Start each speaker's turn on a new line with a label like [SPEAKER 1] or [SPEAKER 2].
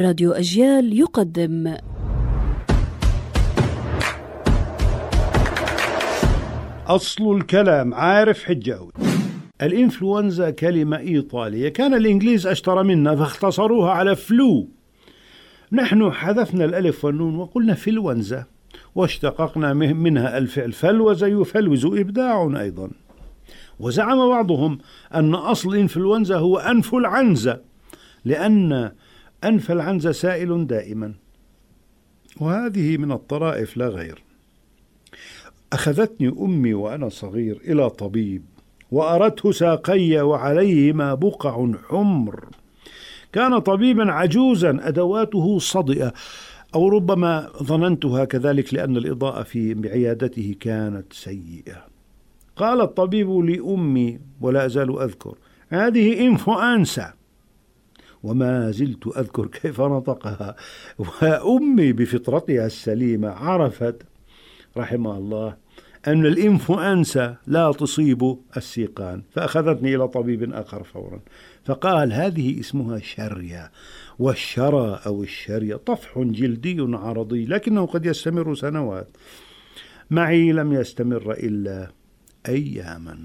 [SPEAKER 1] راديو أجيال يقدم.
[SPEAKER 2] أصل الكلام عارف حجاوي الإنفلونزا كلمة إيطالية كان الإنجليز أشطر منا فاختصروها على فلو. نحن حذفنا الألف والنون وقلنا فلونزا واشتققنا منها الفعل فلوز يفلوز إبداع أيضا. وزعم بعضهم أن أصل إنفلونزا هو أنف العنزة لأن أنف العنزة سائل دائما. وهذه من الطرائف لا غير. أخذتني أمي وأنا صغير إلى طبيب وأردت ساقي وعليهما بقع حمر. كان طبيبا عجوزا أدواته صدئة أو ربما ظننتها كذلك لأن الإضاءة في عيادته كانت سيئة. قال الطبيب لأمي ولا أزال أذكر هذه إنفؤانسا وما زلت أذكر كيف نطقها. وأمي بفطرتها السليمة عرفت رحمها الله أن الإنفلونزا لا تصيب السيقان فأخذتني إلى طبيب آخر فورا. فقال هذه اسمها شرية والشرى أو الشرية طفح جلدي عرضي لكنه قد يستمر سنوات. معي لم يستمر إلا أياما.